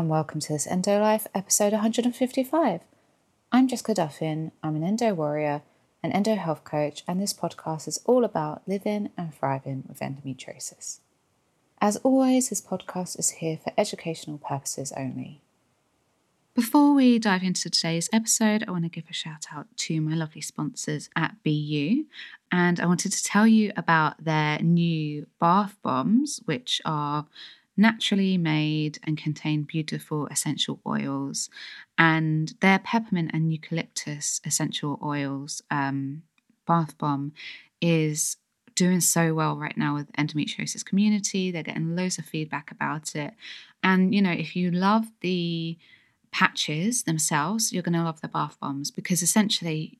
And welcome to this Endo Life episode 155. I'm Jessica Duffin. I'm an endo warrior, an endo health coach, and this podcast is all about living and thriving with endometriosis. As always, this podcast is here for educational purposes only. Before we dive into today's episode, I want to give a shout out to my lovely sponsors at BU. And I wanted to tell you about their new bath bombs, which are naturally made and contain beautiful essential oils. And their peppermint and eucalyptus essential oils um, bath bomb is doing so well right now with endometriosis community. They're getting loads of feedback about it. And, you know, if you love the patches themselves, you're going to love the bath bombs because essentially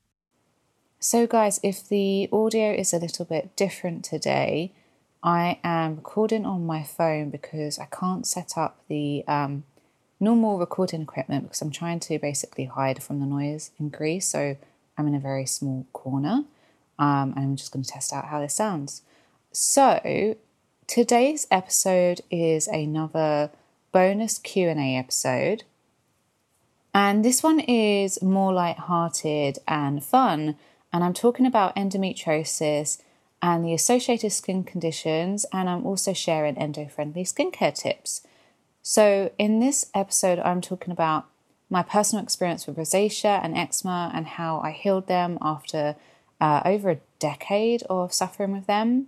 So, guys, if the audio is a little bit different today, I am recording on my phone because I can't set up the um, normal recording equipment because I'm trying to basically hide from the noise in Greece. So, I'm in a very small corner um, and I'm just going to test out how this sounds. So, Today's episode is another bonus Q&A episode. And this one is more light-hearted and fun, and I'm talking about endometriosis and the associated skin conditions, and I'm also sharing endo-friendly skincare tips. So, in this episode, I'm talking about my personal experience with rosacea and eczema and how I healed them after uh, over a decade of suffering with them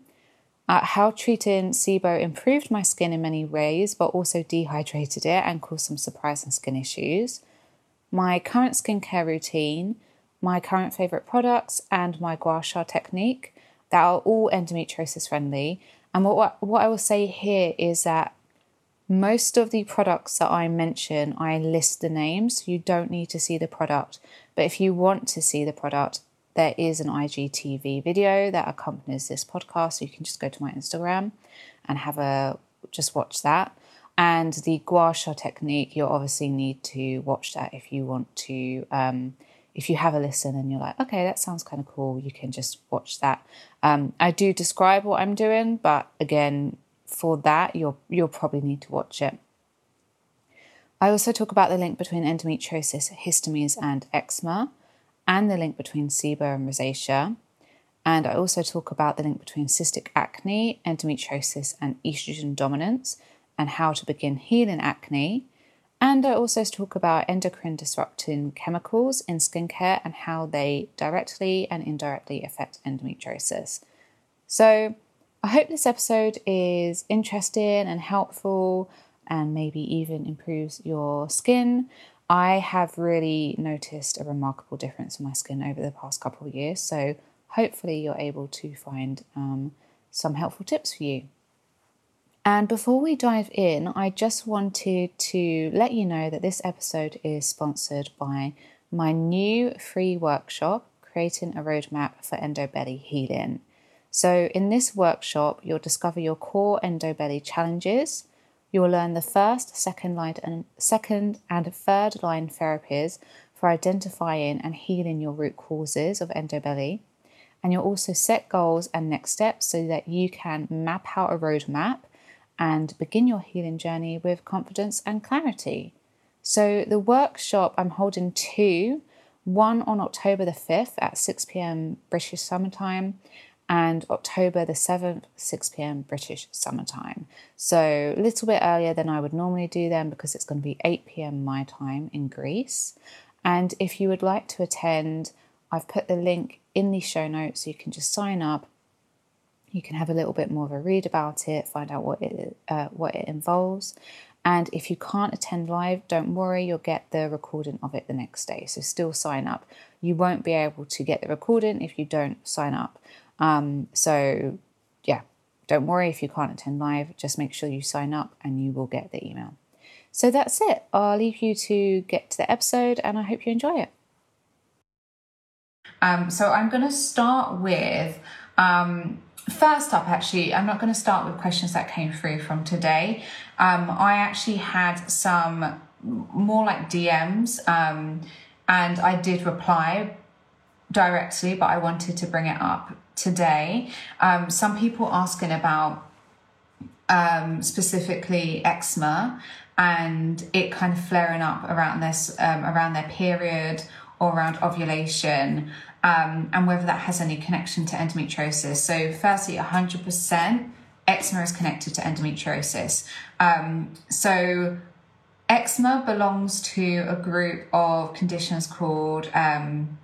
uh, how treating SIBO improved my skin in many ways, but also dehydrated it and caused some surprising skin issues, my current skincare routine, my current favourite products, and my gua sha technique that are all endometriosis friendly. And what, what I will say here is that most of the products that I mention, I list the names. You don't need to see the product. But if you want to see the product, there is an IGTV video that accompanies this podcast. So you can just go to my Instagram and have a just watch that. And the gua sha technique, you'll obviously need to watch that if you want to. Um, if you have a listen and you're like, okay, that sounds kind of cool, you can just watch that. Um, I do describe what I'm doing, but again, for that, you'll you'll probably need to watch it. I also talk about the link between endometriosis, histamines, and eczema and the link between SIBO and rosacea. And I also talk about the link between cystic acne, endometriosis, and estrogen dominance, and how to begin healing acne. And I also talk about endocrine disrupting chemicals in skincare and how they directly and indirectly affect endometriosis. So, I hope this episode is interesting and helpful and maybe even improves your skin. I have really noticed a remarkable difference in my skin over the past couple of years. So hopefully you're able to find um, some helpful tips for you. And before we dive in, I just wanted to let you know that this episode is sponsored by my new free workshop, Creating a Roadmap for Endobelly Healing. So, in this workshop, you'll discover your core endobelly challenges you will learn the first, second line and second and third line therapies for identifying and healing your root causes of endobelly. And you'll also set goals and next steps so that you can map out a roadmap and begin your healing journey with confidence and clarity. So, the workshop I'm holding two one on October the 5th at 6 pm British summertime, and October the 7th, 6 pm British summertime. So a little bit earlier than I would normally do them because it's going to be 8 pm my time in Greece. And if you would like to attend, I've put the link in the show notes so you can just sign up. You can have a little bit more of a read about it, find out what it uh, what it involves. And if you can't attend live, don't worry, you'll get the recording of it the next day. So still sign up. You won't be able to get the recording if you don't sign up. Um, so yeah, don't worry if you can't attend live, just make sure you sign up and you will get the email. So that's it. I'll leave you to get to the episode and I hope you enjoy it. Um, so I'm going to start with um, first up, actually, I'm not going to start with questions that came through from today. Um, I actually had some more like DMs um, and I did reply directly, but I wanted to bring it up today. Um, some people asking about um, specifically eczema and it kind of flaring up around this um, around their period or around ovulation um, and whether that has any connection to endometriosis. So, firstly, 100% eczema is connected to endometriosis. Um, so, eczema belongs to a group of conditions called, um,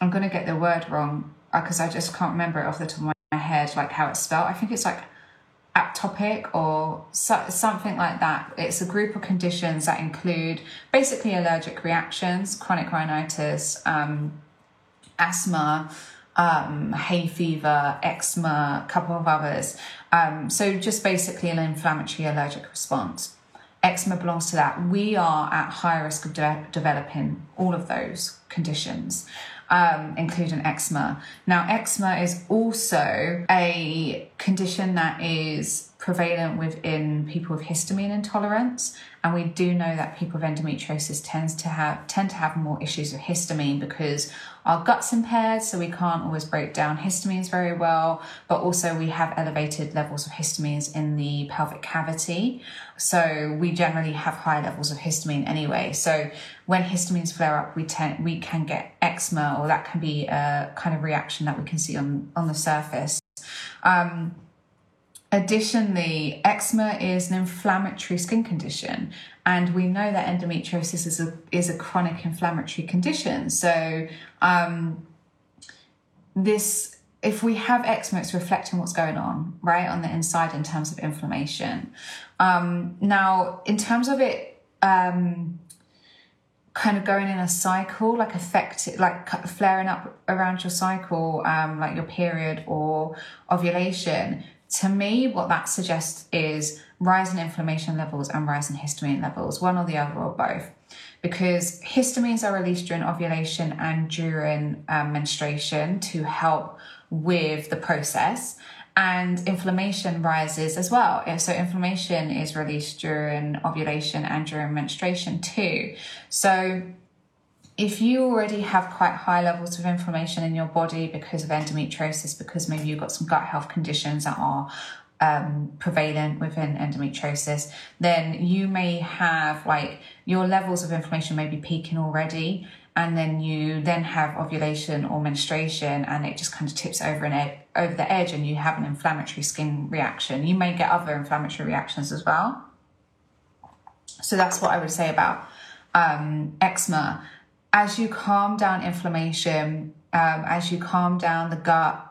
I'm going to get the word wrong because uh, I just can't remember it off the top of my head, like how it's spelled. I think it's like atopic or so, something like that. It's a group of conditions that include basically allergic reactions, chronic rhinitis, um, asthma, um, hay fever, eczema, a couple of others. Um, so just basically an inflammatory allergic response. Eczema belongs to that. We are at high risk of de- developing all of those conditions um, including eczema. Now, eczema is also a condition that is prevalent within people with histamine intolerance, and we do know that people with endometriosis tends to have tend to have more issues with histamine because our gut's impaired, so we can't always break down histamines very well, but also we have elevated levels of histamines in the pelvic cavity. So we generally have high levels of histamine anyway. So when histamines flare up, we tend we can get eczema, or that can be a kind of reaction that we can see on on the surface. Um, Additionally, eczema is an inflammatory skin condition, and we know that endometriosis is a is a chronic inflammatory condition. So, um, this if we have eczema, it's reflecting what's going on right on the inside in terms of inflammation. Um, now, in terms of it. Um, kind of going in a cycle, like affect like flaring up around your cycle, um, like your period or ovulation to me, what that suggests is rising inflammation levels and rising histamine levels, one or the other or both. Because histamines are released during ovulation and during um, menstruation to help with the process, and inflammation rises as well. So, inflammation is released during ovulation and during menstruation too. So, if you already have quite high levels of inflammation in your body because of endometriosis, because maybe you've got some gut health conditions that are um, prevalent within endometriosis, then you may have like your levels of inflammation may be peaking already. And then you then have ovulation or menstruation, and it just kind of tips over an ed- over the edge, and you have an inflammatory skin reaction. You may get other inflammatory reactions as well. So that's what I would say about um, eczema as you calm down inflammation, um, as you calm down the gut,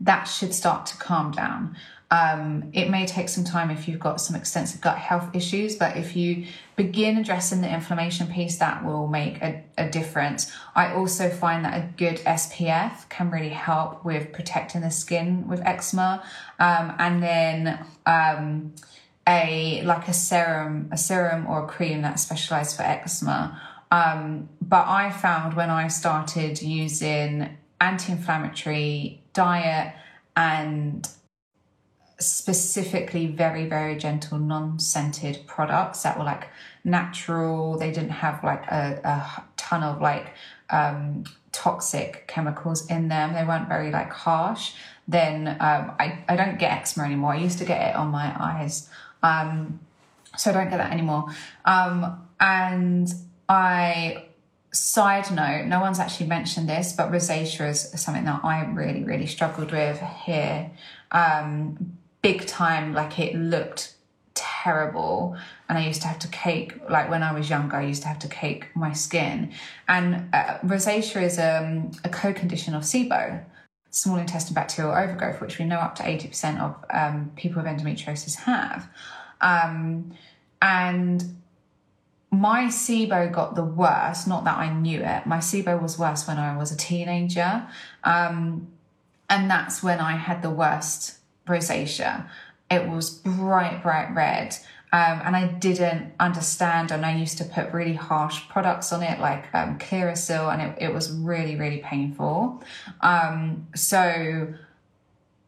that should start to calm down. Um, it may take some time if you've got some extensive gut health issues, but if you begin addressing the inflammation piece, that will make a, a difference. I also find that a good SPF can really help with protecting the skin with eczema. Um, and then, um, a like a serum, a serum or a cream that's specialized for eczema um, but I found when I started using anti inflammatory diet and specifically very, very gentle, non scented products that were like natural, they didn't have like a, a ton of like um, toxic chemicals in them, they weren't very like harsh. Then um, I, I don't get eczema anymore. I used to get it on my eyes. Um, so I don't get that anymore. Um, and I side note, no one's actually mentioned this, but rosacea is something that I really, really struggled with here. Um, big time, like it looked terrible. And I used to have to cake, like when I was younger, I used to have to cake my skin. And uh, rosacea is um, a co condition of SIBO, small intestine bacterial overgrowth, which we know up to 80% of um, people with endometriosis have. Um, and my SIBO got the worst, not that I knew it. My SIBO was worse when I was a teenager. Um, and that's when I had the worst rosacea. It was bright, bright red. Um, and I didn't understand, and I used to put really harsh products on it, like um, Clearasil, and it, it was really, really painful. Um, so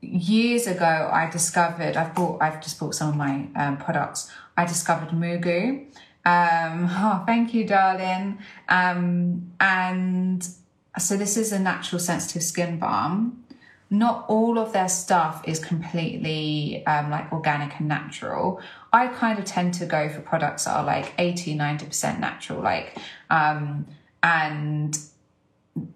years ago, I discovered I've bought I've just bought some of my um, products. I discovered Mugu. Um, oh, thank you, darling. Um, and so this is a natural sensitive skin balm not all of their stuff is completely um, like organic and natural. I kind of tend to go for products that are like 80, 90% natural, like, um, and,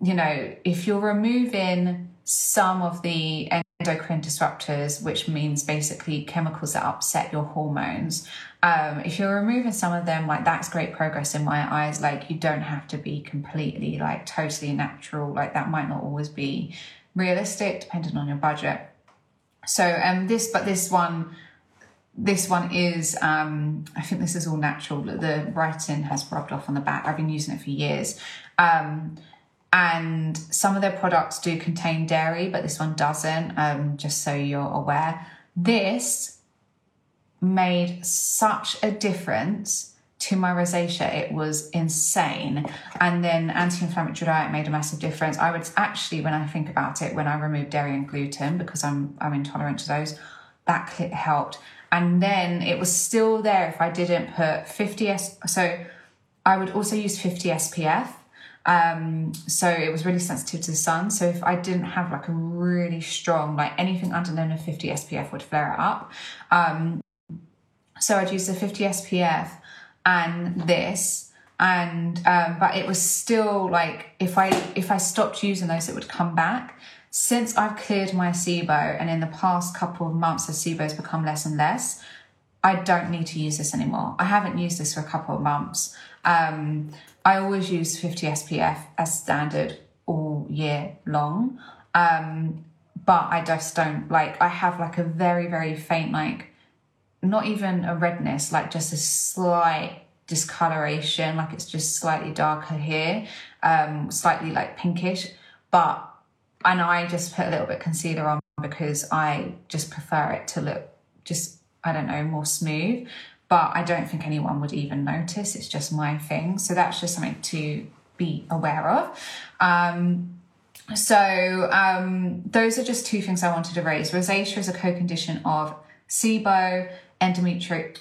you know, if you're removing some of the endocrine disruptors, which means basically chemicals that upset your hormones, um, if you're removing some of them, like that's great progress in my eyes. Like you don't have to be completely like totally natural. Like that might not always be realistic depending on your budget. So um this but this one this one is um I think this is all natural. The writing has rubbed off on the back. I've been using it for years. Um and some of their products do contain dairy, but this one doesn't, um, just so you're aware. This made such a difference to my rosacea, it was insane. And then anti-inflammatory diet made a massive difference. I would actually, when I think about it, when I removed dairy and gluten because I'm I'm intolerant to those, that helped. And then it was still there if I didn't put 50 S. So I would also use 50 SPF. Um, so it was really sensitive to the sun. So if I didn't have like a really strong, like anything under than 50 SPF would flare up. Um, so I'd use the 50 SPF and this and um, but it was still like if i if i stopped using those it would come back. Since i've cleared my sibo and in the past couple of months the sibo has become less and less i don't need to use this anymore. I haven't used this for a couple of months. Um, i always use 50 spf as standard all year long. Um, but i just don't like i have like a very very faint like not even a redness, like just a slight discoloration, like it's just slightly darker here, um, slightly like pinkish. But and I just put a little bit concealer on because I just prefer it to look just I don't know more smooth. But I don't think anyone would even notice. It's just my thing. So that's just something to be aware of. Um, so um, those are just two things I wanted to raise. Rosacea is a co-condition of SIBO, endometriosis,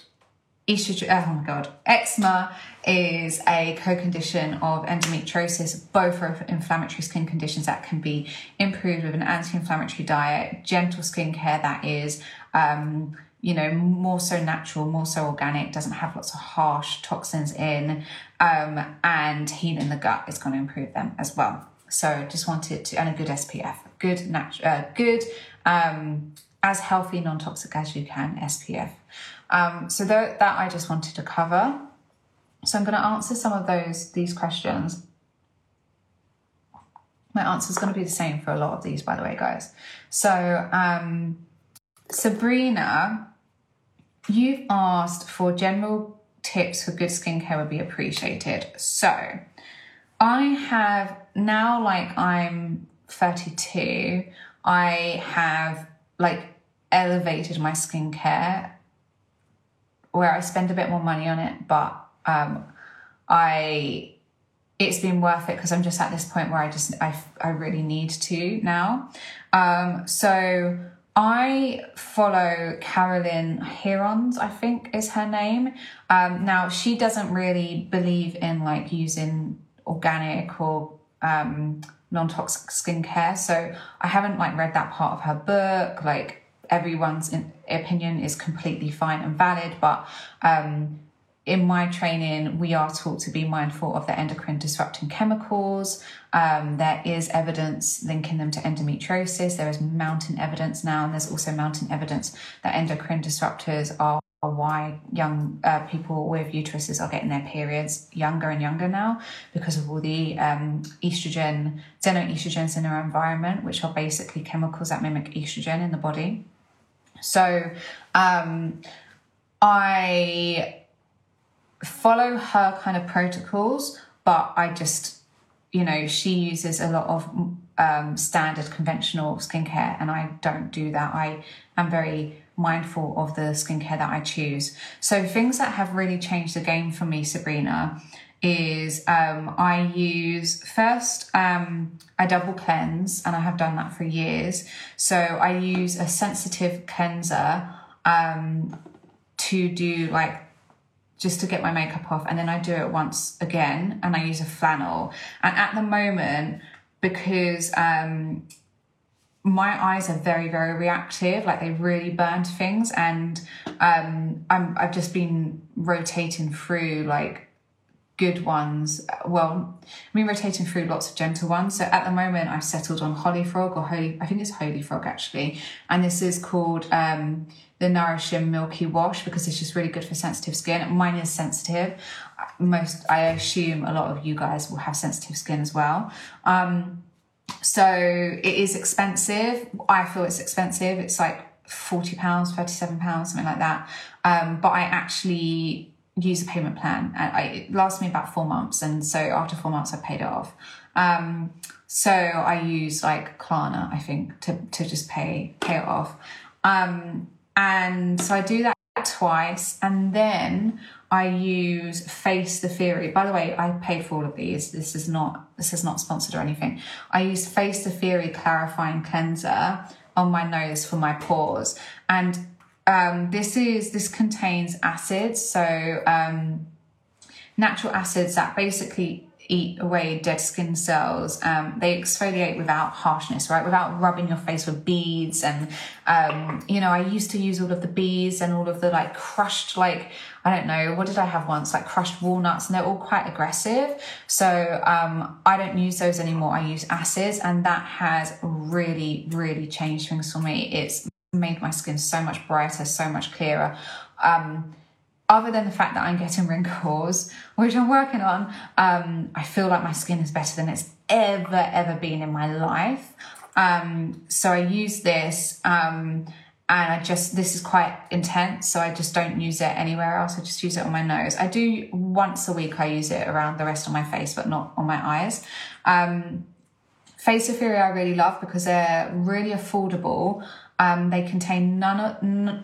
estrogen, oh my god, eczema is a co-condition of endometriosis. Both are inflammatory skin conditions that can be improved with an anti-inflammatory diet, gentle skincare that is, um, you know, more so natural, more so organic, doesn't have lots of harsh toxins in, um, and healing the gut is going to improve them as well. So just wanted to, and a good SPF, good natural, uh, good, um, as healthy, non-toxic as you can SPF. Um, so th- that I just wanted to cover. So I'm going to answer some of those these questions. My answer is going to be the same for a lot of these, by the way, guys. So um, Sabrina, you've asked for general tips for good skincare would be appreciated. So I have now, like I'm 32, I have like elevated my skincare where I spend a bit more money on it, but um, I it's been worth it because I'm just at this point where I just I I really need to now. Um, so I follow Caroline Hirons, I think is her name. Um, now she doesn't really believe in like using organic or um, non-toxic skincare, so I haven't like read that part of her book. Like everyone's opinion is completely fine and valid, but um, in my training, we are taught to be mindful of the endocrine disrupting chemicals. Um, there is evidence linking them to endometriosis. There is mountain evidence now, and there's also mountain evidence that endocrine disruptors are why young uh, people with uteruses are getting their periods younger and younger now because of all the um, estrogen, xenoestrogens in our environment, which are basically chemicals that mimic estrogen in the body. So um, I follow her kind of protocols, but I just, you know, she uses a lot of um, standard conventional skincare, and I don't do that. I am very mindful of the skincare that I choose. So, things that have really changed the game for me, Sabrina, is um, I use first, um, I double cleanse, and I have done that for years. So, I use a sensitive cleanser um, to do like just to get my makeup off, and then I do it once again, and I use a flannel. And at the moment, because um, my eyes are very very reactive like they really burn to things and um i'm i've just been rotating through like good ones well i mean rotating through lots of gentle ones so at the moment i've settled on holy frog or holy i think it's holy frog actually and this is called um the nourishing milky wash because it's just really good for sensitive skin mine is sensitive most i assume a lot of you guys will have sensitive skin as well um so it is expensive. I feel it's expensive. It's like forty pounds, thirty seven pounds, something like that. Um, but I actually use a payment plan, and I, it lasts me about four months. And so after four months, I paid it off. Um, so I use like Klarna, I think, to to just pay pay it off. Um, and so I do that twice, and then I use Face the Theory. By the way, I paid for all of these. This is not this is not sponsored or anything. I use Face the Theory clarifying cleanser on my nose for my pores, and um, this is this contains acids, so um, natural acids that basically eat away dead skin cells. Um, they exfoliate without harshness, right? Without rubbing your face with beads. And, um, you know, I used to use all of the beads and all of the like crushed, like, I don't know, what did I have once? Like crushed walnuts, and they're all quite aggressive. So um, I don't use those anymore. I use acids, and that has really, really changed things for me. It's made my skin so much brighter, so much clearer. Um, other than the fact that I'm getting wrinkles, which I'm working on, um, I feel like my skin is better than it's ever, ever been in my life. Um, so I use this, um, and I just, this is quite intense, so I just don't use it anywhere else. I just use it on my nose. I do once a week, I use it around the rest of my face, but not on my eyes. Um, Face Theory I really love because they're really affordable. Um, they contain none of,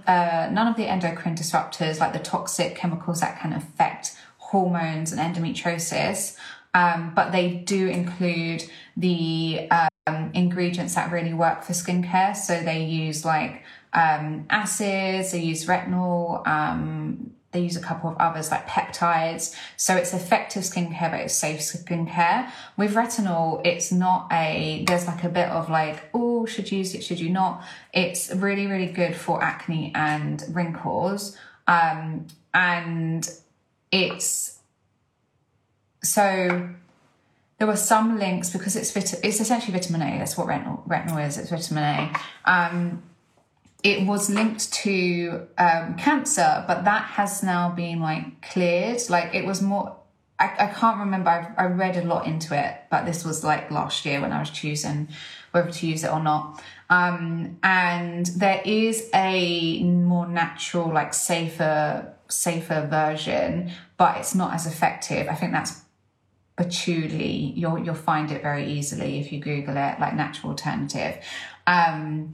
uh, none of the endocrine disruptors like the toxic chemicals that can affect hormones and endometriosis, um, but they do include the um, ingredients that really work for skincare. So they use like um, acids, they use retinol, um, they use a couple of others like peptides. So it's effective skincare, but it's safe skincare. With retinol, it's not a, there's like a bit of like, oh, should you use it, should you not? It's really, really good for acne and wrinkles. Um, and it's, so there were some links because it's vit- it's essentially vitamin A. That's what retinol, retinol is. It's vitamin A. Um, it was linked to um, cancer, but that has now been like cleared. Like it was more, I, I can't remember. I've, I read a lot into it, but this was like last year when I was choosing whether to use it or not. Um, and there is a more natural, like safer, safer version, but it's not as effective. I think that's bakuchiol. You'll you'll find it very easily if you Google it, like natural alternative. Um,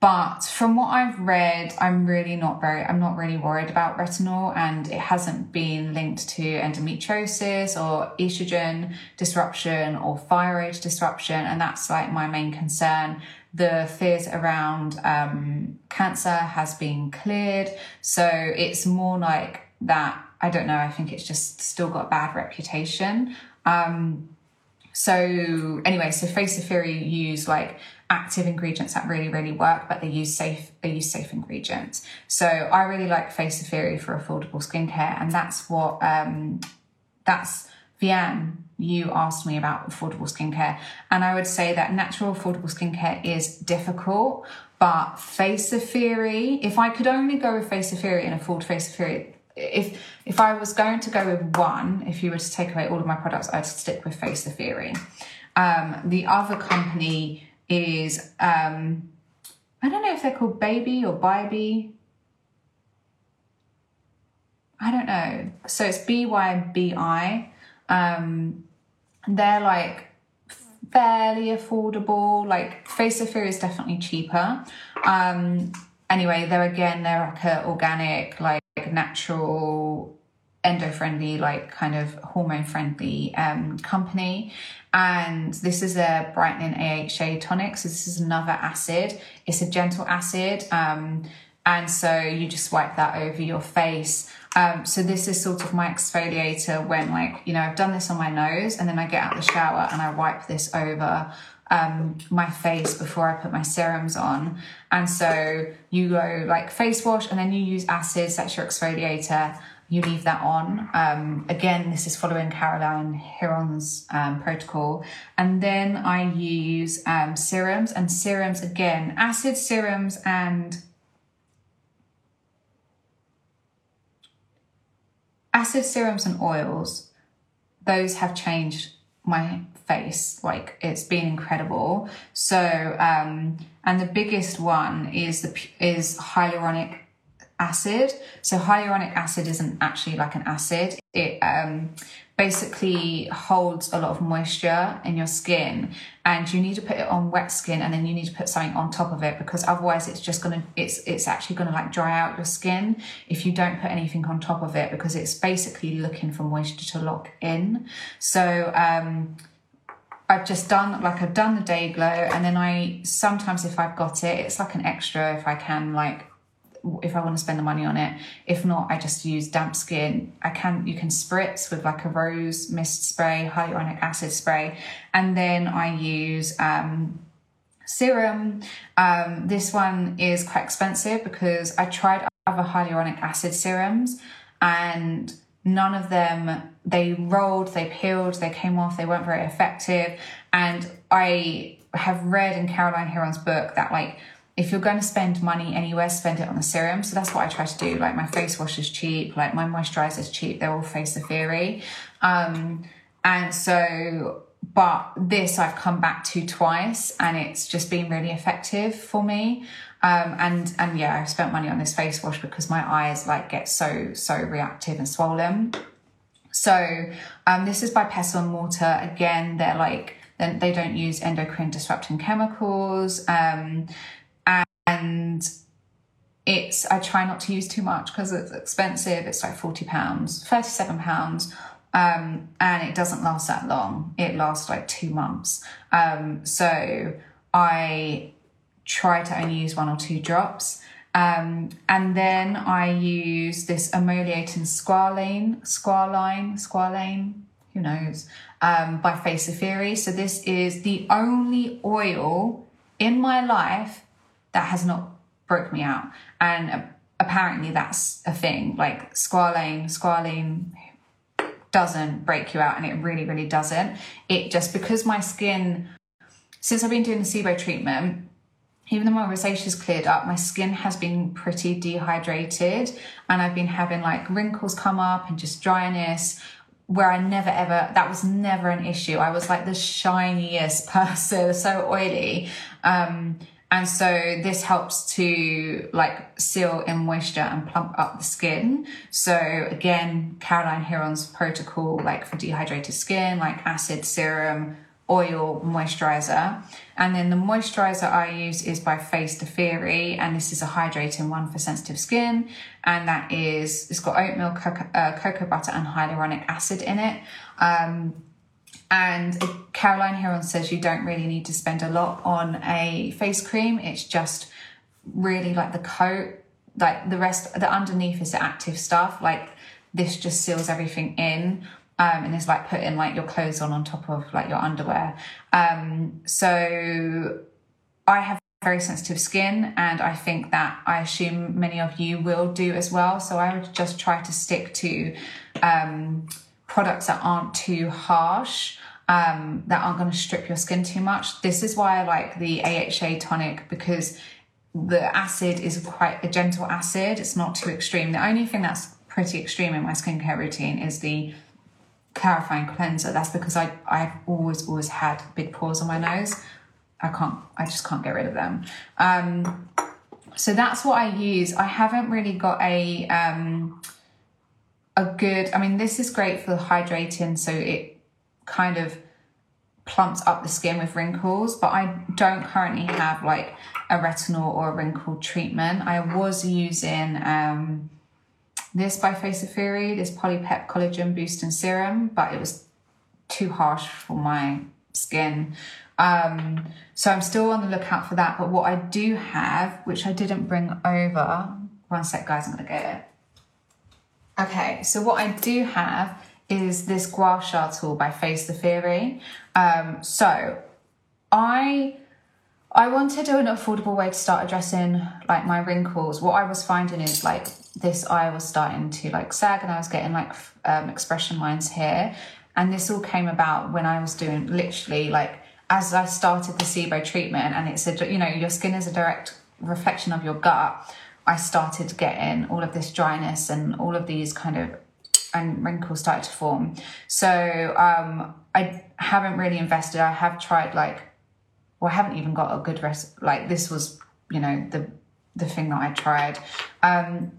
but from what I've read, I'm really not very, I'm not really worried about retinol and it hasn't been linked to endometriosis or estrogen disruption or thyroid disruption. And that's like my main concern. The fears around um, cancer has been cleared. So it's more like that. I don't know. I think it's just still got a bad reputation. Um, so anyway, so Face of Theory use like active ingredients that really really work but they use safe they use safe ingredients so i really like face of Theory for affordable skincare and that's what um that's Vianne, you asked me about affordable skincare and i would say that natural affordable skincare is difficult but Face of Theory, if I could only go with Face of Theory and afford Face of Theory, if if I was going to go with one, if you were to take away all of my products, I'd stick with Face of Theory. Um, the other company is um, I don't know if they're called Baby or Baby. I don't know. So it's B Y B I. Um, they're like fairly affordable. Like Face of Fear is definitely cheaper. Um, anyway, they're again they're like a organic, like natural, endo friendly, like kind of hormone friendly um, company. And this is a brightening AHA tonic. So this is another acid. It's a gentle acid. Um, and so you just wipe that over your face. Um, so this is sort of my exfoliator when like, you know, I've done this on my nose and then I get out the shower and I wipe this over um, my face before I put my serums on. And so you go like face wash and then you use acids, that's your exfoliator. You leave that on. Um, again, this is following Caroline Hirons um, protocol. And then I use um, serums and serums again, acid serums and acid serums and oils, those have changed my face. Like it's been incredible. So, um, and the biggest one is the is hyaluronic acid. So hyaluronic acid isn't actually like an acid. It um, basically holds a lot of moisture in your skin and you need to put it on wet skin and then you need to put something on top of it because otherwise it's just gonna it's it's actually gonna like dry out your skin if you don't put anything on top of it because it's basically looking for moisture to lock in so um I've just done like I've done the day glow and then I sometimes if I've got it it's like an extra if I can like if I want to spend the money on it. If not, I just use damp skin. I can you can spritz with like a rose mist spray, hyaluronic acid spray, and then I use um, serum. Um, this one is quite expensive because I tried other hyaluronic acid serums and none of them they rolled, they peeled, they came off, they weren't very effective. And I have read in Caroline Hirons book that like if you're going to spend money anywhere, spend it on the serum. So that's what I try to do. Like my face wash is cheap, like my moisturizer is cheap. They're all Face of Theory. Um, and so, but this I've come back to twice and it's just been really effective for me. Um, and, and yeah, I've spent money on this face wash because my eyes like get so, so reactive and swollen. So, um, this is by Pestle and Mortar. Again, they're like, they don't use endocrine disrupting chemicals. Um, and it's I try not to use too much because it's expensive. It's like forty pounds, thirty seven pounds, um, and it doesn't last that long. It lasts like two months. Um, so I try to only use one or two drops. Um, and then I use this emoliating squalane, squalane, squalane, who knows, um, by Face of Theory. So this is the only oil in my life that has not broke me out. And apparently that's a thing. Like squalane, squalane doesn't break you out and it really, really doesn't. It just because my skin, since I've been doing the SIBO treatment, even though my rosacea's cleared up, my skin has been pretty dehydrated and I've been having like wrinkles come up and just dryness where I never ever, that was never an issue. I was like the shiniest person, so oily. Um, and so this helps to like seal in moisture and plump up the skin. So again, Caroline Hirons protocol, like for dehydrated skin, like acid serum, oil, moisturizer. And then the moisturizer I use is by Face of Theory, and this is a hydrating one for sensitive skin. And that is, it's got oatmeal, cocoa, uh, cocoa butter, and hyaluronic acid in it. Um, and Caroline Hirons says you don't really need to spend a lot on a face cream. It's just really like the coat, like the rest, the underneath is the active stuff. Like this just seals everything in. Um, and it's like putting like your clothes on on top of like your underwear. Um, so I have very sensitive skin, and I think that I assume many of you will do as well. So I would just try to stick to um, products that aren't too harsh um, that aren't going to strip your skin too much. This is why I like the AHA tonic because the acid is quite a gentle acid. It's not too extreme. The only thing that's pretty extreme in my skincare routine is the clarifying cleanser. That's because I I've always always had big pores on my nose. I can't. I just can't get rid of them. Um, so that's what I use. I haven't really got a um, a good. I mean, this is great for hydrating, so it kind of plumps up the skin with wrinkles. But I don't currently have like a retinol or a wrinkle treatment. I was using. Um, this by Face of Theory, this Polypep Collagen Boosting Serum, but it was too harsh for my skin. Um, so I'm still on the lookout for that. But what I do have, which I didn't bring over, one sec, guys, I'm gonna get it. Okay, so what I do have is this Gua Sha tool by Face the Theory. Um, so I I wanted an affordable way to start addressing like my wrinkles. What I was finding is like this eye was starting to like sag and I was getting like um, expression lines here. And this all came about when I was doing literally like as I started the SIBO treatment and it's a, you know, your skin is a direct reflection of your gut. I started getting all of this dryness and all of these kind of and wrinkles started to form. So um, I haven't really invested. I have tried like well, I haven't even got a good rest. Like this was, you know, the the thing that I tried. Um,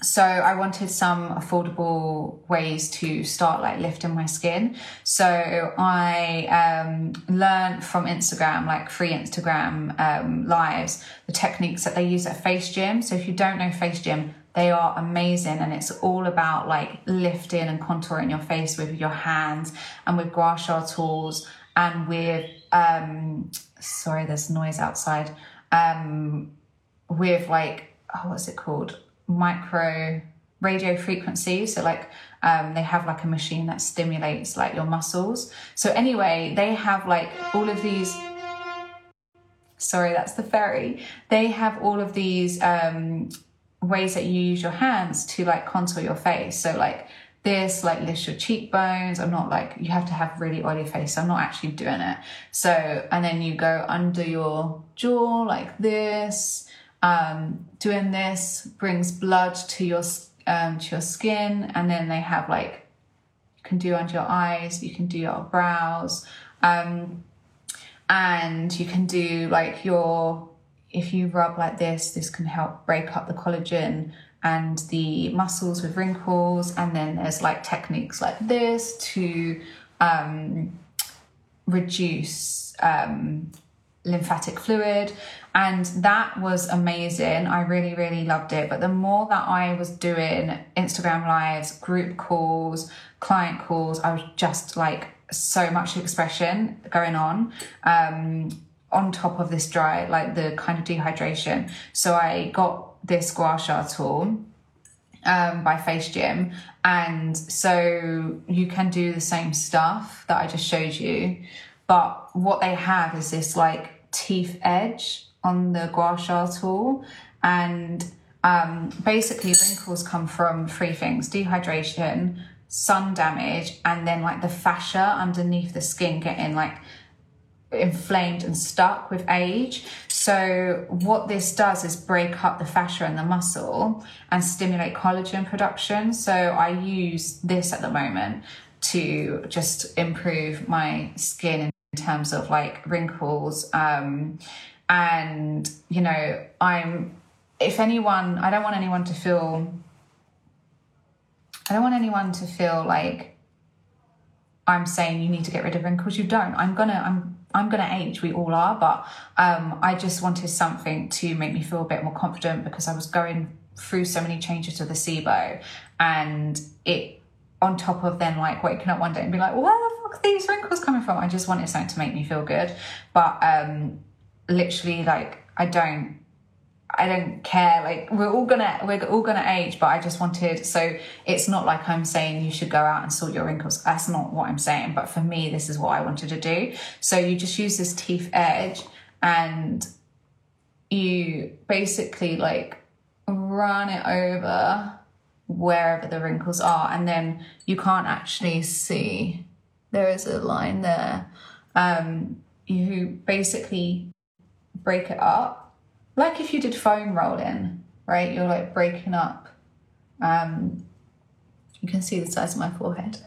so I wanted some affordable ways to start like lifting my skin. So I um, learned from Instagram, like free Instagram um, lives, the techniques that they use at Face Gym. So if you don't know Face Gym, they are amazing and it's all about like lifting and contouring your face with your hands and with gua sha tools and with um sorry there's noise outside um with like oh what's it called micro radio frequencies so like um, they have like a machine that stimulates like your muscles. So anyway they have like all of these sorry that's the ferry. They have all of these um, ways that you use your hands to like contour your face. So like this like lifts your cheekbones. I'm not like you have to have really oily face. I'm not actually doing it. So and then you go under your jaw like this um doing this brings blood to your um to your skin and then they have like you can do under your eyes you can do your brows um and you can do like your if you rub like this this can help break up the collagen and the muscles with wrinkles. And then there's like techniques like this to um, reduce um, lymphatic fluid. And that was amazing. I really, really loved it. But the more that I was doing Instagram lives, group calls, client calls, I was just like so much expression going on. Um, on top of this dry, like the kind of dehydration. So I got this gua sha tool um, by Face Gym. And so you can do the same stuff that I just showed you. But what they have is this like teeth edge on the gua sha tool. And um, basically, wrinkles come from three things dehydration, sun damage, and then like the fascia underneath the skin getting like inflamed and stuck with age. So, what this does is break up the fascia and the muscle and stimulate collagen production. So, I use this at the moment to just improve my skin in terms of like wrinkles. Um, and, you know, I'm, if anyone, I don't want anyone to feel, I don't want anyone to feel like I'm saying you need to get rid of wrinkles. You don't. I'm gonna, I'm I'm going to age, we all are, but um, I just wanted something to make me feel a bit more confident because I was going through so many changes to the SIBO and it on top of then like waking up one day and be like, where the fuck are these wrinkles coming from? I just wanted something to make me feel good. But um literally like I don't I don't care. Like we're all gonna we're all gonna age, but I just wanted so it's not like I'm saying you should go out and sort your wrinkles. That's not what I'm saying. But for me, this is what I wanted to do. So you just use this teeth edge and you basically like run it over wherever the wrinkles are, and then you can't actually see. There is a line there. Um, you basically break it up like if you did foam rolling, right? You're like breaking up. Um, you can see the size of my forehead.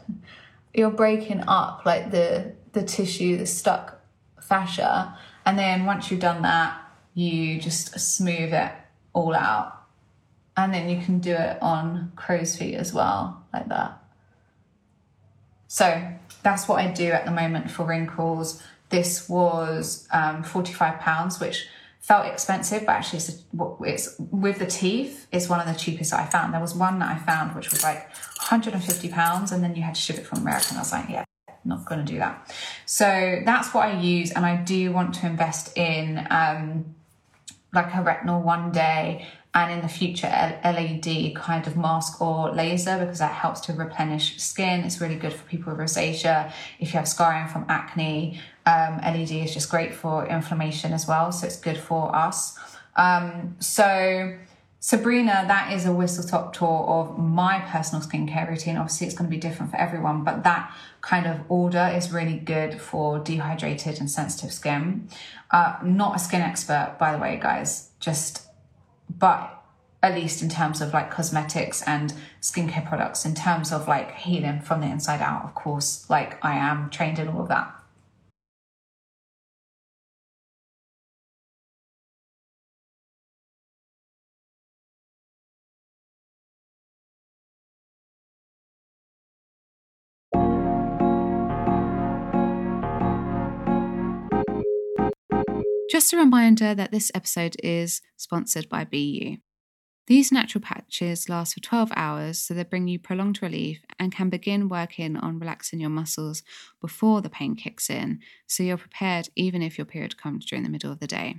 You're breaking up like the the tissue, the stuck fascia, and then once you've done that, you just smooth it all out, and then you can do it on crow's feet as well, like that. So that's what I do at the moment for wrinkles. This was um, forty-five pounds, which felt expensive, but actually it's, it's with the teeth. It's one of the cheapest I found. There was one that I found which was like 150 pounds, and then you had to ship it from America. And I was like, yeah, not going to do that. So that's what I use, and I do want to invest in um, like a retinol one day and in the future LED kind of mask or laser because that helps to replenish skin. It's really good for people with rosacea. If you have scarring from acne, um, LED is just great for inflammation as well. So it's good for us. Um, so Sabrina, that is a whistle top tour of my personal skincare routine. Obviously, it's going to be different for everyone, but that kind of order is really good for dehydrated and sensitive skin. Uh, not a skin expert, by the way, guys. Just but at least in terms of like cosmetics and skincare products, in terms of like healing from the inside out, of course, like I am trained in all of that. Just a reminder that this episode is sponsored by BU. These natural patches last for 12 hours, so they bring you prolonged relief and can begin working on relaxing your muscles before the pain kicks in, so you're prepared even if your period comes during the middle of the day.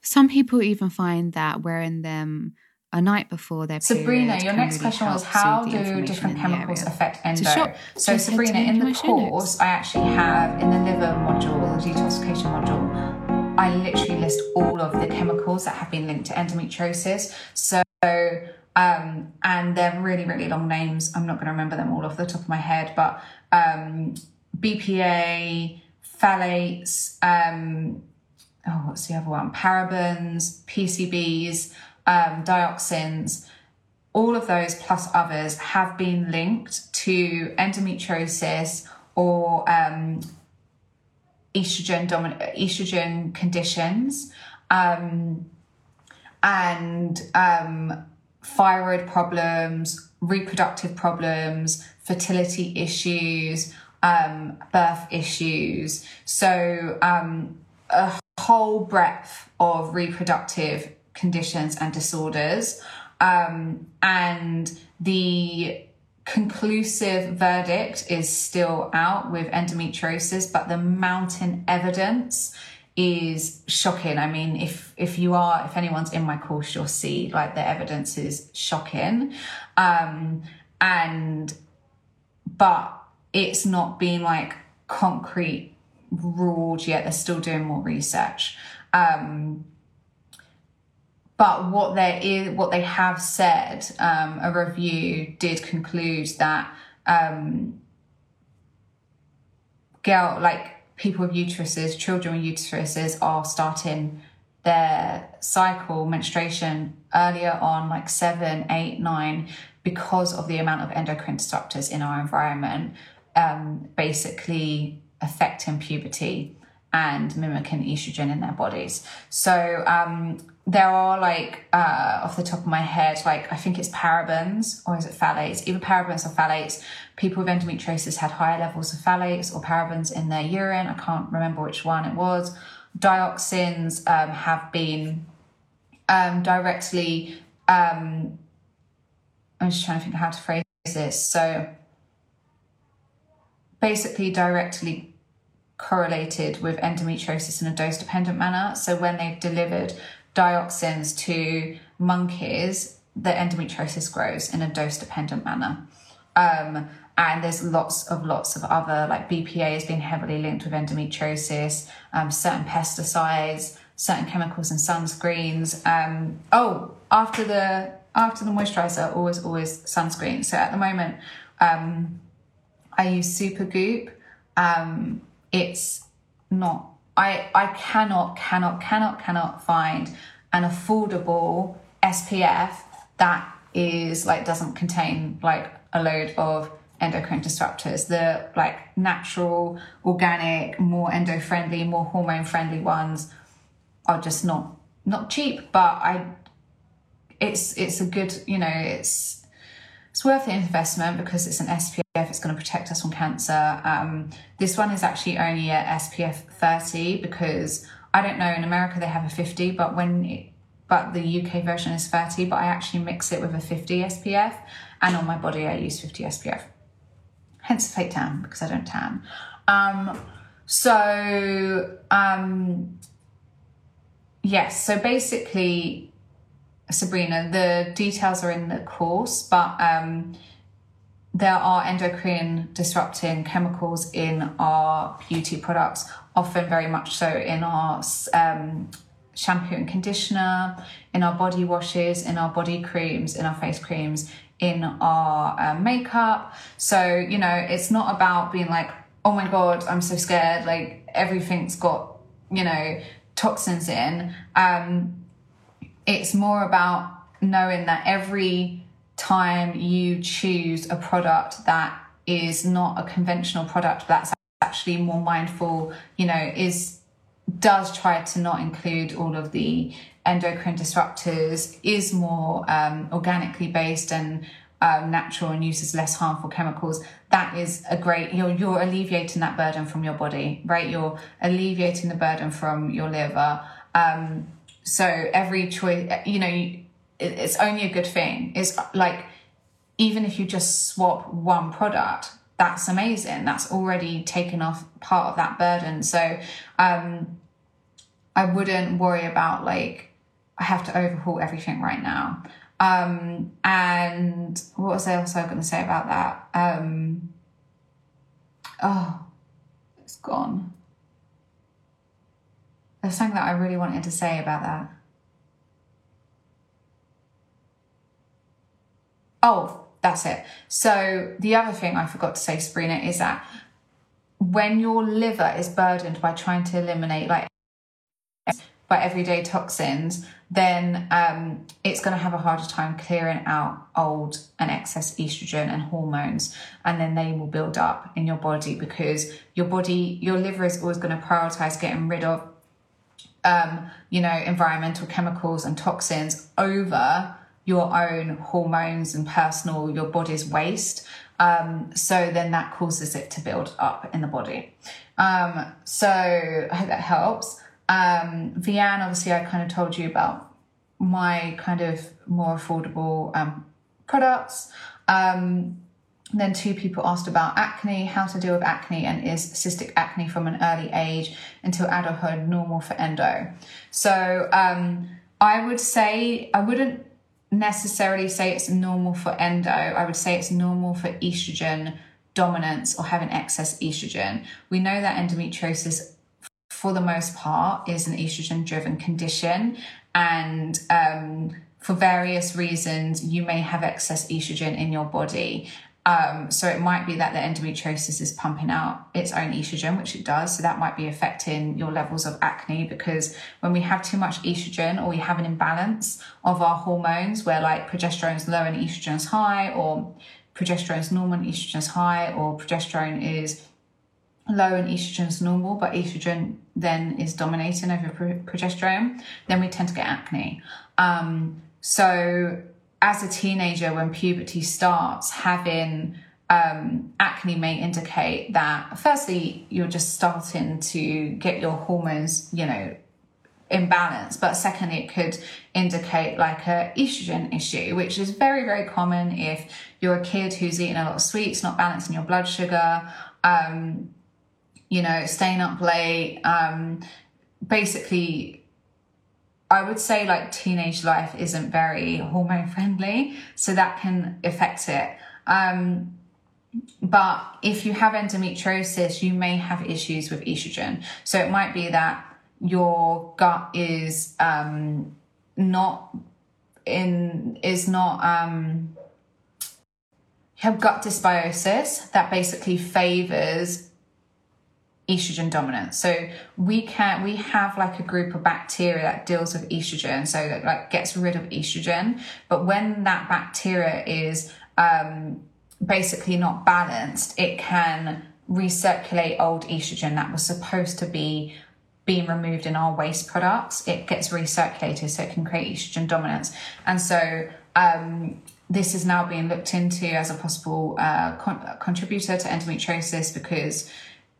Some people even find that wearing them a night before their Sabrina, your next really question was how do different chemicals affect endo? Shop, so just head to Sabrina, in the link in my show course, notes. I actually have in the liver module, the detoxification module, I literally list all of the chemicals that have been linked to endometriosis. So um, and they're really, really long names. I'm not going to remember them all off the top of my head, but um, BPA, phthalates, um, oh, what's the other one? Parabens, PCBs, um, dioxins, all of those plus others have been linked to endometriosis or um, estrogen dominant estrogen conditions um, and um, thyroid problems, reproductive problems, fertility issues, um, birth issues. So um, a whole breadth of reproductive conditions and disorders. Um, and the conclusive verdict is still out with endometriosis, but the mountain evidence is shocking. I mean, if if you are, if anyone's in my course, you'll see like the evidence is shocking. Um, and but it's not been like concrete ruled yet. They're still doing more research. Um, but what there is, what they have said, um, a review did conclude that um, girl, like people with uteruses, children with uteruses, are starting their cycle menstruation earlier on, like seven, eight, nine, because of the amount of endocrine disruptors in our environment, um, basically affecting puberty and mimicking estrogen in their bodies. So um, there are like uh, off the top of my head, like I think it's parabens or is it phthalates? Either parabens or phthalates. People with endometriosis had higher levels of phthalates or parabens in their urine. I can't remember which one it was. Dioxins um, have been um, directly. Um, I'm just trying to think how to phrase this. So basically, directly correlated with endometriosis in a dose dependent manner. So when they've delivered dioxins to monkeys, the endometriosis grows in a dose dependent manner. Um, and there's lots of lots of other like BPA has been heavily linked with endometriosis, um, certain pesticides, certain chemicals and sunscreens. Um, oh, after the after the moisturizer, always always sunscreen. So at the moment, um, I use Supergoop. Um, it's not. I I cannot cannot cannot cannot find an affordable SPF that is like doesn't contain like a load of endocrine disruptors. The like natural, organic, more endo friendly, more hormone friendly ones are just not not cheap, but I it's it's a good you know it's it's worth the investment because it's an SPF. It's going to protect us from cancer. Um, this one is actually only a SPF 30 because I don't know in America they have a 50, but when it, but the UK version is 30. But I actually mix it with a 50 SPF, and on my body I use 50 SPF. Hence the fake tan because I don't tan. Um, so um, yes, so basically Sabrina. The details are in the course, but um, there are endocrine disrupting chemicals in our beauty products, often very much so in our um, shampoo and conditioner, in our body washes, in our body creams, in our face creams, in our uh, makeup. So, you know, it's not about being like, oh my God, I'm so scared. Like everything's got, you know, toxins in. Um, it's more about knowing that every time you choose a product that is not a conventional product that's actually more mindful you know is does try to not include all of the endocrine disruptors is more um, organically based and um, natural and uses less harmful chemicals that is a great you're you're alleviating that burden from your body right? You're alleviating the burden from your liver. Um, so every choice, you know, it's only a good thing. It's like, even if you just swap one product, that's amazing. That's already taken off part of that burden. So, um, I wouldn't worry about like, I have to overhaul everything right now. Um, and what was I also going to say about that? Um, oh, it's gone. There's something that I really wanted to say about that. Oh, that's it. So, the other thing I forgot to say, Sabrina, is that when your liver is burdened by trying to eliminate like by everyday toxins, then um, it's going to have a harder time clearing out old and excess estrogen and hormones, and then they will build up in your body because your body, your liver is always going to prioritize getting rid of um, you know, environmental chemicals and toxins over your own hormones and personal, your body's waste. Um, so then that causes it to build up in the body. Um, so I hope that helps. Um, Vian, obviously, I kind of told you about my kind of more affordable um, products. Um, then two people asked about acne, how to deal with acne, and is cystic acne from an early age until adulthood normal for endo? So um, I would say I wouldn't necessarily say it's normal for endo. I would say it's normal for estrogen dominance or having excess estrogen. We know that endometriosis, for the most part, is an estrogen driven condition, and um, for various reasons, you may have excess estrogen in your body. Um, so it might be that the endometriosis is pumping out its own estrogen, which it does. So that might be affecting your levels of acne because when we have too much estrogen or we have an imbalance of our hormones where like progesterone is low and estrogen is high, or progesterone is normal and estrogen is high, or progesterone is low and estrogen is normal, but estrogen then is dominating over progesterone, then we tend to get acne. Um, so as a teenager, when puberty starts, having um, acne may indicate that firstly, you're just starting to get your hormones, you know, in balance. But secondly, it could indicate like a estrogen issue, which is very, very common if you're a kid who's eating a lot of sweets, not balancing your blood sugar, um, you know, staying up late, um, basically I would say like teenage life isn't very hormone friendly, so that can affect it. Um, but if you have endometriosis, you may have issues with estrogen. So it might be that your gut is um, not in is not um, you have gut dysbiosis that basically favors estrogen dominance. So we can we have like a group of bacteria that deals with estrogen, so that like gets rid of estrogen. But when that bacteria is um, basically not balanced, it can recirculate old estrogen that was supposed to be being removed in our waste products. It gets recirculated, so it can create estrogen dominance. And so um, this is now being looked into as a possible uh, con- contributor to endometriosis because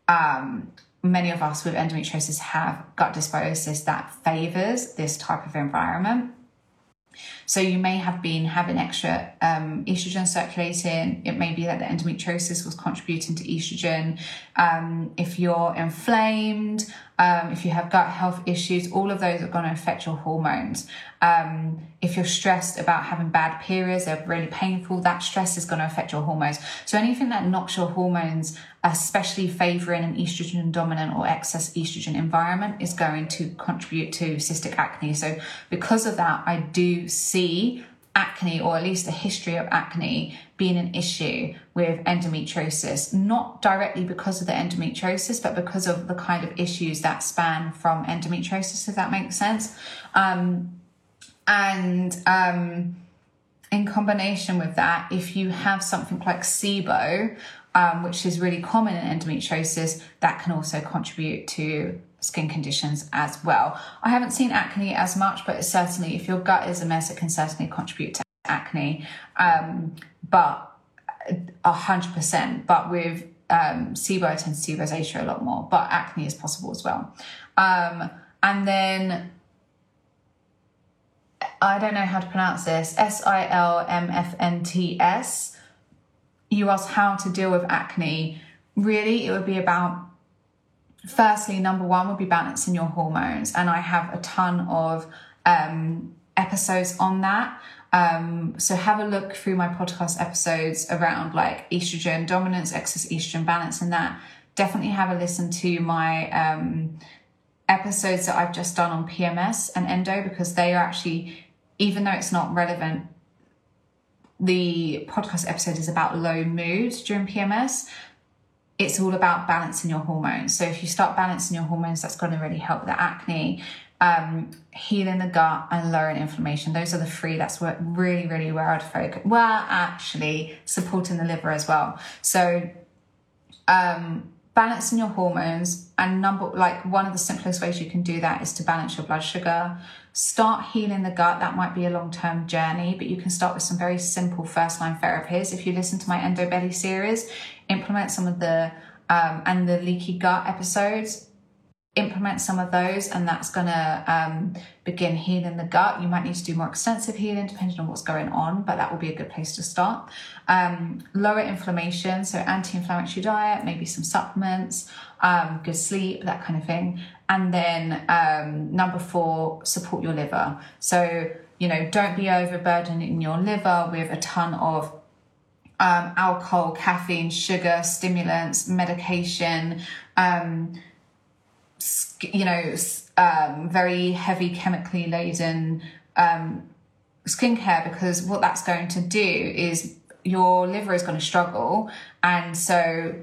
um, many of us with endometriosis have gut dysbiosis that favors this type of environment. So you may have been having extra um, estrogen circulating. It may be that the endometriosis was contributing to estrogen. Um, if you're inflamed, um, if you have gut health issues, all of those are going to affect your hormones. Um, if you're stressed about having bad periods, they're really painful, that stress is going to affect your hormones. So anything that knocks your hormones, especially favoring an estrogen dominant or excess estrogen environment, is going to contribute to cystic acne. So because of that, I do see acne or at least a history of acne being an issue with endometriosis, not directly because of the endometriosis, but because of the kind of issues that span from endometriosis, if that makes sense. Um, and um, in combination with that, if you have something like SIBO, um, which is really common in endometriosis, that can also contribute to skin conditions as well. I haven't seen acne as much, but certainly if your gut is a mess, it can certainly contribute to acne. Um, but a hundred percent. But with um, SIBO, I tend to see rosacea a lot more, but acne is possible as well. Um, and then I don't know how to pronounce this. S I L M F N T S. You ask how to deal with acne. Really, it would be about firstly, number one would be balancing your hormones. And I have a ton of um, episodes on that. Um, so have a look through my podcast episodes around like estrogen dominance, excess estrogen balance, and that. Definitely have a listen to my um, episodes that I've just done on PMS and endo because they are actually, even though it's not relevant, the podcast episode is about low mood during PMS it's all about balancing your hormones. So if you start balancing your hormones, that's going to really help the acne, um, healing the gut, and lowering inflammation. Those are the three. That's what really, really where I'd focus. Well, actually, supporting the liver as well. So um, balancing your hormones and number like one of the simplest ways you can do that is to balance your blood sugar start healing the gut that might be a long-term journey but you can start with some very simple first line therapies if you listen to my endo belly series implement some of the um, and the leaky gut episodes implement some of those and that's going to um, begin healing the gut. You might need to do more extensive healing depending on what's going on but that will be a good place to start. Um, lower inflammation so anti-inflammatory diet maybe some supplements um, good sleep that kind of thing. And then um, number four support your liver. So you know don't be overburdening your liver with a ton of um, alcohol caffeine sugar stimulants medication um, you know, um, very heavy chemically laden um, skincare because what that's going to do is your liver is going to struggle. And so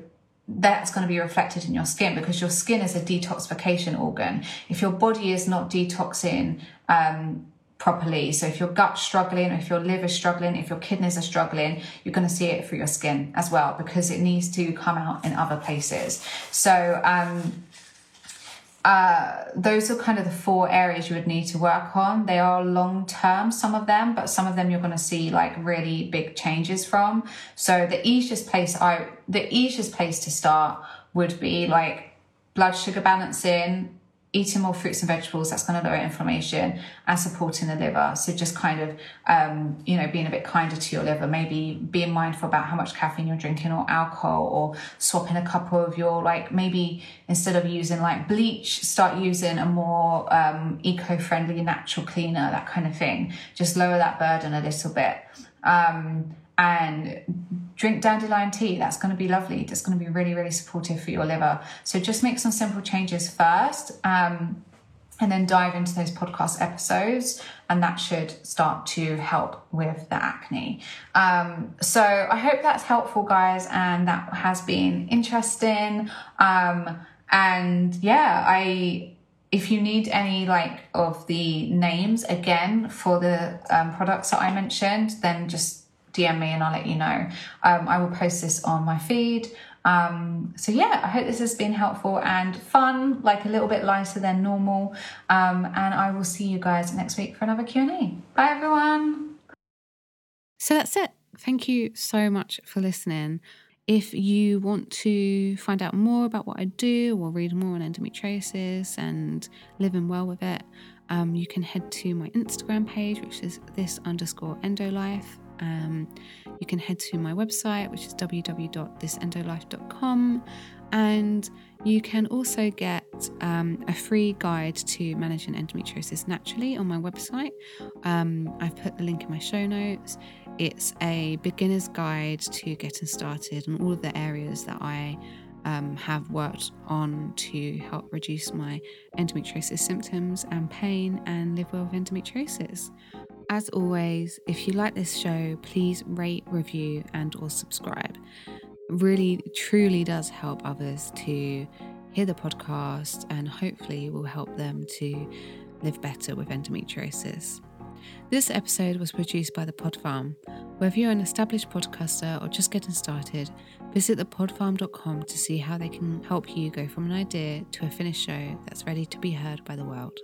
that's going to be reflected in your skin because your skin is a detoxification organ. If your body is not detoxing, um, properly. So if your gut's struggling, if your liver's struggling, if your kidneys are struggling, you're going to see it through your skin as well because it needs to come out in other places. So um, uh, those are kind of the four areas you would need to work on. They are long term, some of them, but some of them you're going to see like really big changes from. So the easiest place I, the easiest place to start would be like blood sugar balancing, eating more fruits and vegetables that's going to lower inflammation and supporting the liver. So just kind of um, you know being a bit kinder to your liver maybe being mindful about how much caffeine you're drinking or alcohol or swapping a couple of your like maybe instead of using like bleach start using a more um, eco-friendly natural cleaner that kind of thing. Just lower that burden a little bit. Um, and drink dandelion tea. That's going to be lovely. That's going to be really, really supportive for your liver. So just make some simple changes first. Um, and then dive into those podcast episodes, and that should start to help with the acne. Um, so I hope that's helpful, guys, and that has been interesting. Um, and yeah, I if you need any like of the names again for the um, products that I mentioned, then just DM me and I'll let you know. Um, I will post this on my feed. Um, so yeah, I hope this has been helpful and fun, like a little bit lighter than normal. Um, and I will see you guys next week for another Q&A. Bye everyone. So that's it. Thank you so much for listening. If you want to find out more about what I do or read more on endometriosis and living well with it, um, you can head to my Instagram page, which is this underscore endolife. Um, you can head to my website, which is www.thisendolife.com, and you can also get um, a free guide to managing endometriosis naturally on my website. Um, I've put the link in my show notes. It's a beginner's guide to getting started and all of the areas that I um, have worked on to help reduce my endometriosis symptoms and pain and live well with endometriosis. As always, if you like this show, please rate, review, and or subscribe. It really, truly does help others to hear the podcast and hopefully will help them to live better with endometriosis. This episode was produced by The Pod Farm. Whether you're an established podcaster or just getting started, visit thepodfarm.com to see how they can help you go from an idea to a finished show that's ready to be heard by the world.